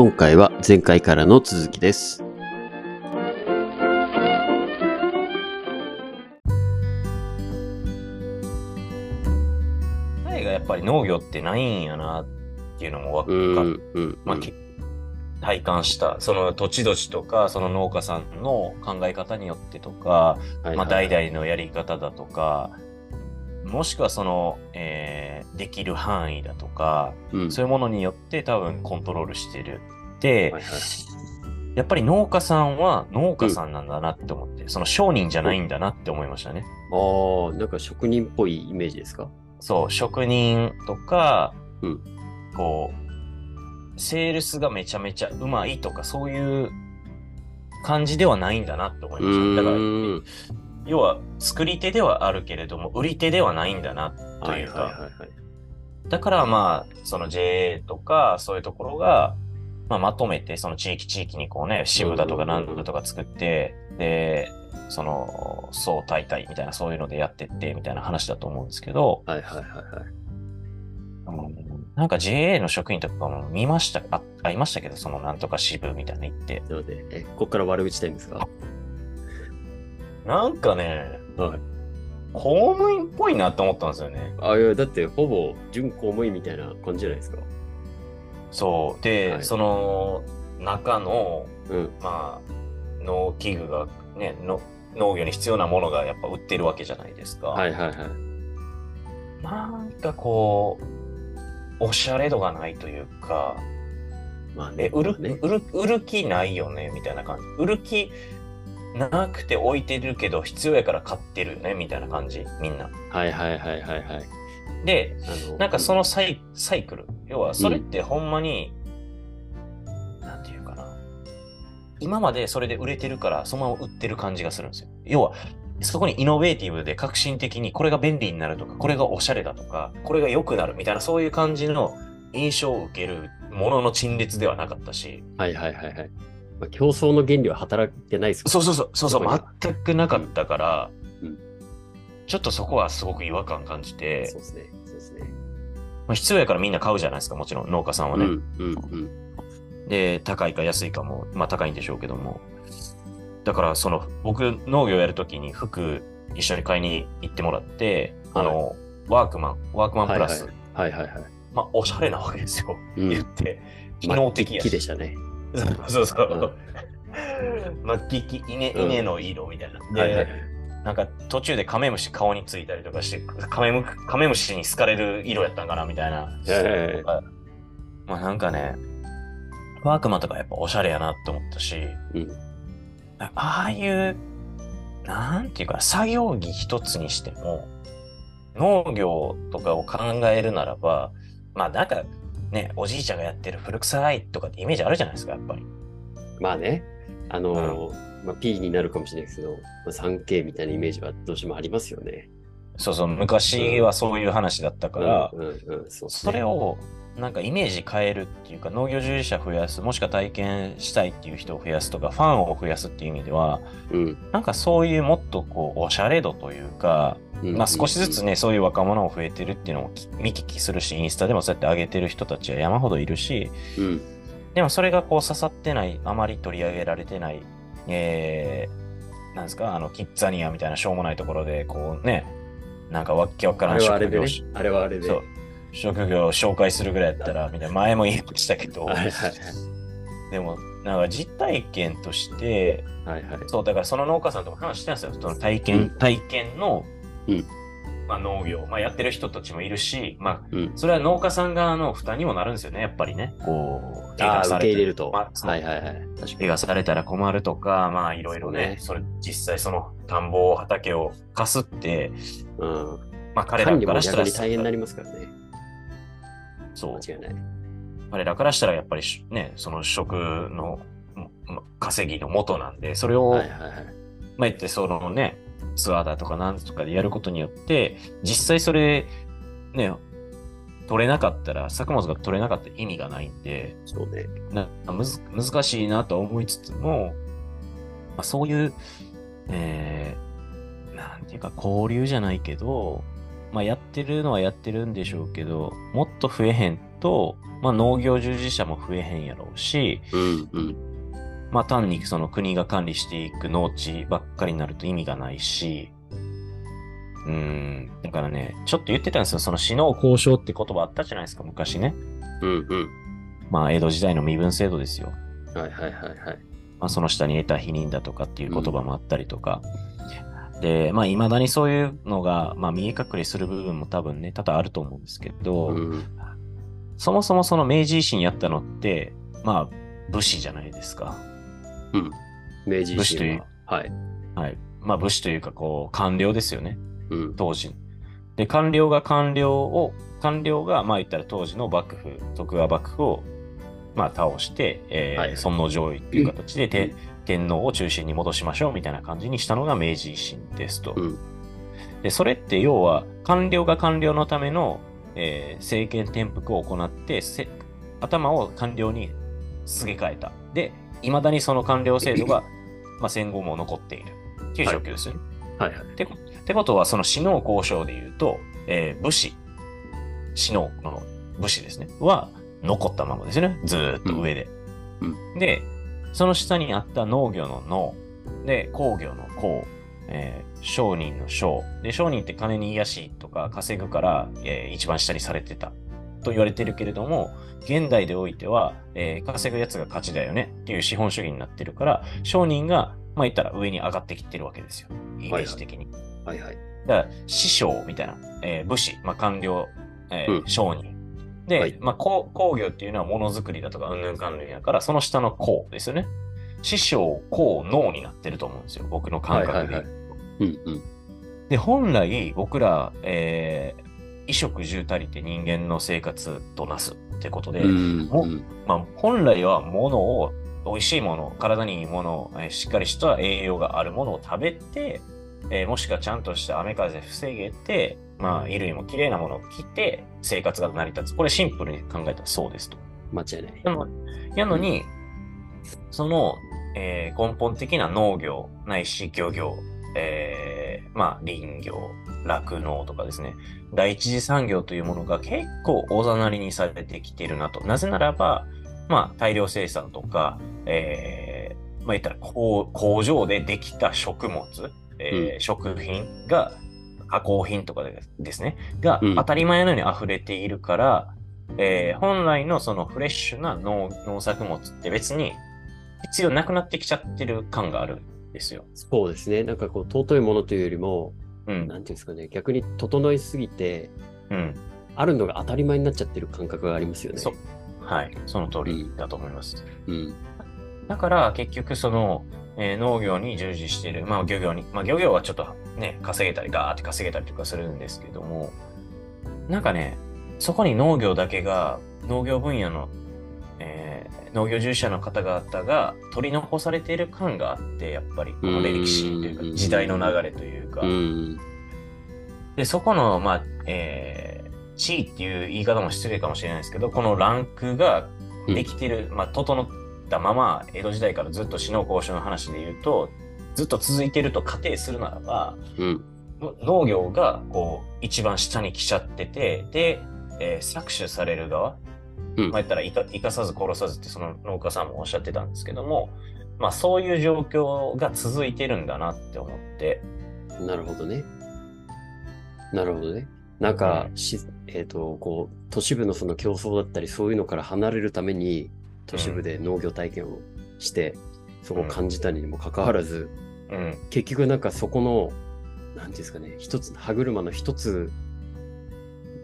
今回は前回からの続きです。タイがやっぱり農業ってないんやなっていうのも分うん、かっうん、うん。まあ、き体感した。その土地土地とか、その農家さんの考え方によってとか、はいはいまあ、代々のやり方だとか、もしくはその、えーできる範囲だとか、うん。そういうものによって多分コントロールしてる。で、はいはい。やっぱり農家さんは農家さんなんだなって思って、その商人じゃないんだなって思いましたね。ああ、なんか職人っぽいイメージですか？そう、職人とか、うん。こう、セールスがめちゃめちゃうまいとか、そういう感じではないんだなって思いうました。だから、要は作り手ではあるけれども、売り手ではないんだなというか、はいはいはいはい。だからまあ、その JA とか、そういうところが、まあ、まとめて、その地域地域にこうね、支部だとか何だとか作って、で、その、総大会みたいな、そういうのでやってって、みたいな話だと思うんですけど、はいはいはいはい。うんなんか JA の職員とかも見ました、あありましたけど、そのなんとか支部みたいなの行って。なので、え、ここから悪口タイムですか？なんかね、はい。公務員っぽいなって思ったんですよね。あいや、だってほぼ準公務員みたいな感じじゃないですか。そう。で、はいその中の、うん。まあ、農機具がねの、農業に必要なものがやっぱ売ってるわけじゃないですか。はいはいはい。なんかこう、おしゃれ度がないというか、まあね。え、売る、まあね。売る、売る気ないよねみたいな感じ。売る気なくて置いてるけど必要やから買ってるよねみたいな感じ、みんな。はいはいはいはいはい。で、なんかそのサイサイクル。要は、それってほんまに、なんていうかな。今までそれで売れてるから、そのまま売ってる感じがするんですよ。要は、そこにイノベーティブで革新的にこれが便利になるとか、これがおしゃれだとか、これが良くなるみたいな、そういう感じの印象を受けるものの陳列ではなかったし、はいはいはいはい。まあ、競争の原理は働いてないですか？そうそうそう、そうそう、全くなかったから、うんちょっとそこはすごく違和感感じてそう、ですね。そうですね。まあ、必要やからみんな買うじゃないですか、もちろん農家さんはね。うんうんうん。で、高いか安いかも、まあ高いんでしょうけども。だから、その、僕、農業やるときに服一緒に買いに行ってもらって、あの、ワークマン、ワークマンプラス、はいはいはい。まあ、おしゃれなわけですよ。うん言って。機能的や木し。でしたね。そうそう。末期稲、うん稲の色みたいな。で、はいはいはい。なんか途中でカメムシ顔についたりとかして、カメムカメムシに好かれる色やったんかなみたいな。えまあなんかね、ワークマンとかやっぱおしゃれやなって思ったし、うんああいう、なんていうか、作業着一つにしても、農業とかを考えるならば、まあなんかね、おじいちゃんがやってる古臭いとかってイメージあるじゃないですか、やっぱり。まあね、あのーまあ、P になるかもしれないですけど、まあ、3K みたいなイメージはどうしてもありますよね。そうそう、昔はそういう話だったから、うんうんうん、それ、をなんかイメージ変えるっていうか農業従事者増やすもしくは体験したいっていう人を増やすとかファンを増やすっていう意味ではうんなんかそういうもっとこうおしゃれ度というか、うんまあ、少しずつねそういう若者も増えてるっていうのをき見聞きするしインスタでもそうやって上げてる人たちは山ほどいるしうんでもそれがこう刺さってないあまり取り上げられてないえー、なんですかあのキッザニアみたいなしょうもないところでこうねなんかわっけわからんあれはあれ職業でね、あれはあれで。そう職業を紹介するぐらいやったら、みたいな、前も言いましたけど。でも、なんか実体験として、はいはい。そう、だからその農家さんとも話してたんですよ。その体験、うん体験の、うんまあ、農業、まあ、やってる人たちもいるし、まあ、うん。それは農家さん側の負担にもなるんですよね、やっぱりね。こう、手ああ、がされて受け入れると。まあはいはいはい。確か手がされたら困るとか、まあ、いろいろね、それ、実際その田んぼ、畑を貸すって、に。うん。まあ、彼らからしたら大変になりますからね。そう。間違いない。彼らからしたらやっぱりしね、その食のま稼ぎの元なんで、それを、はいはいはい。まあ言ってそのね、ツアーだとかなんとかでやることによって、実際それ、ね、取れなかったら、作物が取れなかったら意味がないんで、そうね。なむず難しいなと思いつつも、まあ、そういう、えー、なんていうか交流じゃないけど、まあ、やってるのはやってるんでしょうけど、もっと増えへんと、まあ農業従事者も増えへんやろうし、うんうん。まあ単にその国が管理していく農地ばっかりになると意味がないし、うーん、だからね、ちょっと言ってたんですよ。その死の交渉って言葉あったじゃないですか、昔ね。うんうん。まあ江戸時代の身分制度ですよ。はいはいはいはい。まあその下に得た否認だとかっていう言葉もあったりとか。で、まあ未だにそういうのが、まあ見え隠れする部分も多分ね、多々あると思うんですけど、うん。そもそもその明治維新やったのって、まあ武士じゃないですか。うん。明治維武士という新は。はい。はい。まあ武士というかこう官僚ですよね。うん。当時。で、官僚が官僚を、官僚が、まあ言ったら当時の幕府、徳川幕府を、まあ倒して、えーはいはい尊皇攘夷っていう形で、て天皇を中心に戻しましょうみたいな感じにしたのが明治維新ですと。うん。で、それって要は、官僚が官僚のための、えー政権転覆を行って、せ頭を官僚にすげ替えた。で、未だにその官僚制度が、まあ戦後も残っているっていう状況ですよね。はいはい。ってこってことは、その死の交渉で言うと、えー武士、死のの武士ですね、は残ったままですよね。ずーっと上で。うで、その下にあった農業の農、で、工業の工、えー商人の商。で、商人って金に癒しとか稼ぐから、えー一番下にされてたと言われてるけれども、現代でおいては、えー稼ぐやつが勝ちだよねっていう資本主義になってるから、商人が、まあ言ったら上に上がってきてるわけですよ。イメージ的に。はいはい。だから、師匠みたいな、えー武士、まあ、官僚、えーうん商人。で、はいまあ、工工業っていうのはものづくりだとか、うんぬんかんぬんやから、その下の工ですよね。師匠、工、農になってると思うんですよ。僕の感覚で。はいはいうんうん。で、本来、僕ら、えー衣食住足りて人間の生活となすってことで、まあ、本来はものを、美味しいもの、体にいいもの、えーしっかりした栄養があるものを食べて、えーもしくはちゃんとした雨風防げて、まあ、衣類も綺麗なものを着て、生活が成り立つ。これシンプルに考えたらそうですと。間違いない。でも、やのに、その、えー根本的な農業、ないし漁業、えーまあ、林業、酪農とかですね、第一次産業というものが結構おざなりにされてきているなと。なぜならば、まあ、大量生産とか、えーまあ、言ったら工工場でできた食物、えー食品が、加工品とかでですね、がうん。当たり前のように溢れているから、えー本来のそのフレッシュな農農作物って別に必要なくなってきちゃってる感がある。んですよ。そうですね。なんかこう、尊いものというよりも、うん。なんていうんですかね、逆に整いすぎて、うん。あるのが当たり前になっちゃってる感覚がありますよね。そう。はい。その通りだと思います。うん。だから結局その、えー農業に従事している、まあ漁業に、まあ漁業はちょっとね、稼げたり、ガーって稼げたりとかするんですけども、なんかね、そこに農業だけが、農業分野の、えー農業従事者の方々が取り残されている感があって、やっぱり、この歴史といううんか、時代の流れというかう、ん。で、そこの、まあ、えー地位っていう言い方も失礼かもしれないですけど、このランクができてる、まあ、整ったまま、江戸時代からずっと死の交渉の話で言うと、ずっと続いてると仮定するならば、うん。の農業が、こう、一番下に来ちゃってて、で、えー搾取される側、うんまあ、言ったら生か、さず殺さずってその農家さんもおっしゃってたんですけども、まあ、そういう状況が続いてるんだなって思って、なるほどね。なるほどね。なんか、し、えっ、と、こう、都市部のその競争だったり、そういうのから離れるために、都市部で農業体験をして、そこを感じたにもかかわらず、うん、結局なんかそこの、なんていうんですかね、一つ、歯車の一つ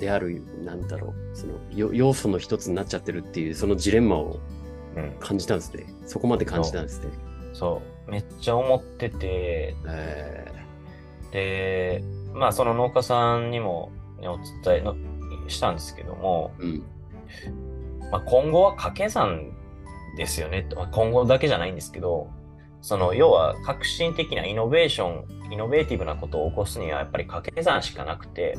である、なんだろう、その、よ要素の一つになっちゃってるっていう、そのジレンマをうん。感じたんですね。そこまで感じたんですね。そう。めっちゃ思ってて、えで、まあその農家さんにも、ね、お伝えのしたんですけども、ーうん。まあ、今後は掛け算ですよね。まあ今後だけじゃないんですけど、その要は革新的なイノベーション、イノベーティブなことを起こすにはやっぱり掛け算しかなくて、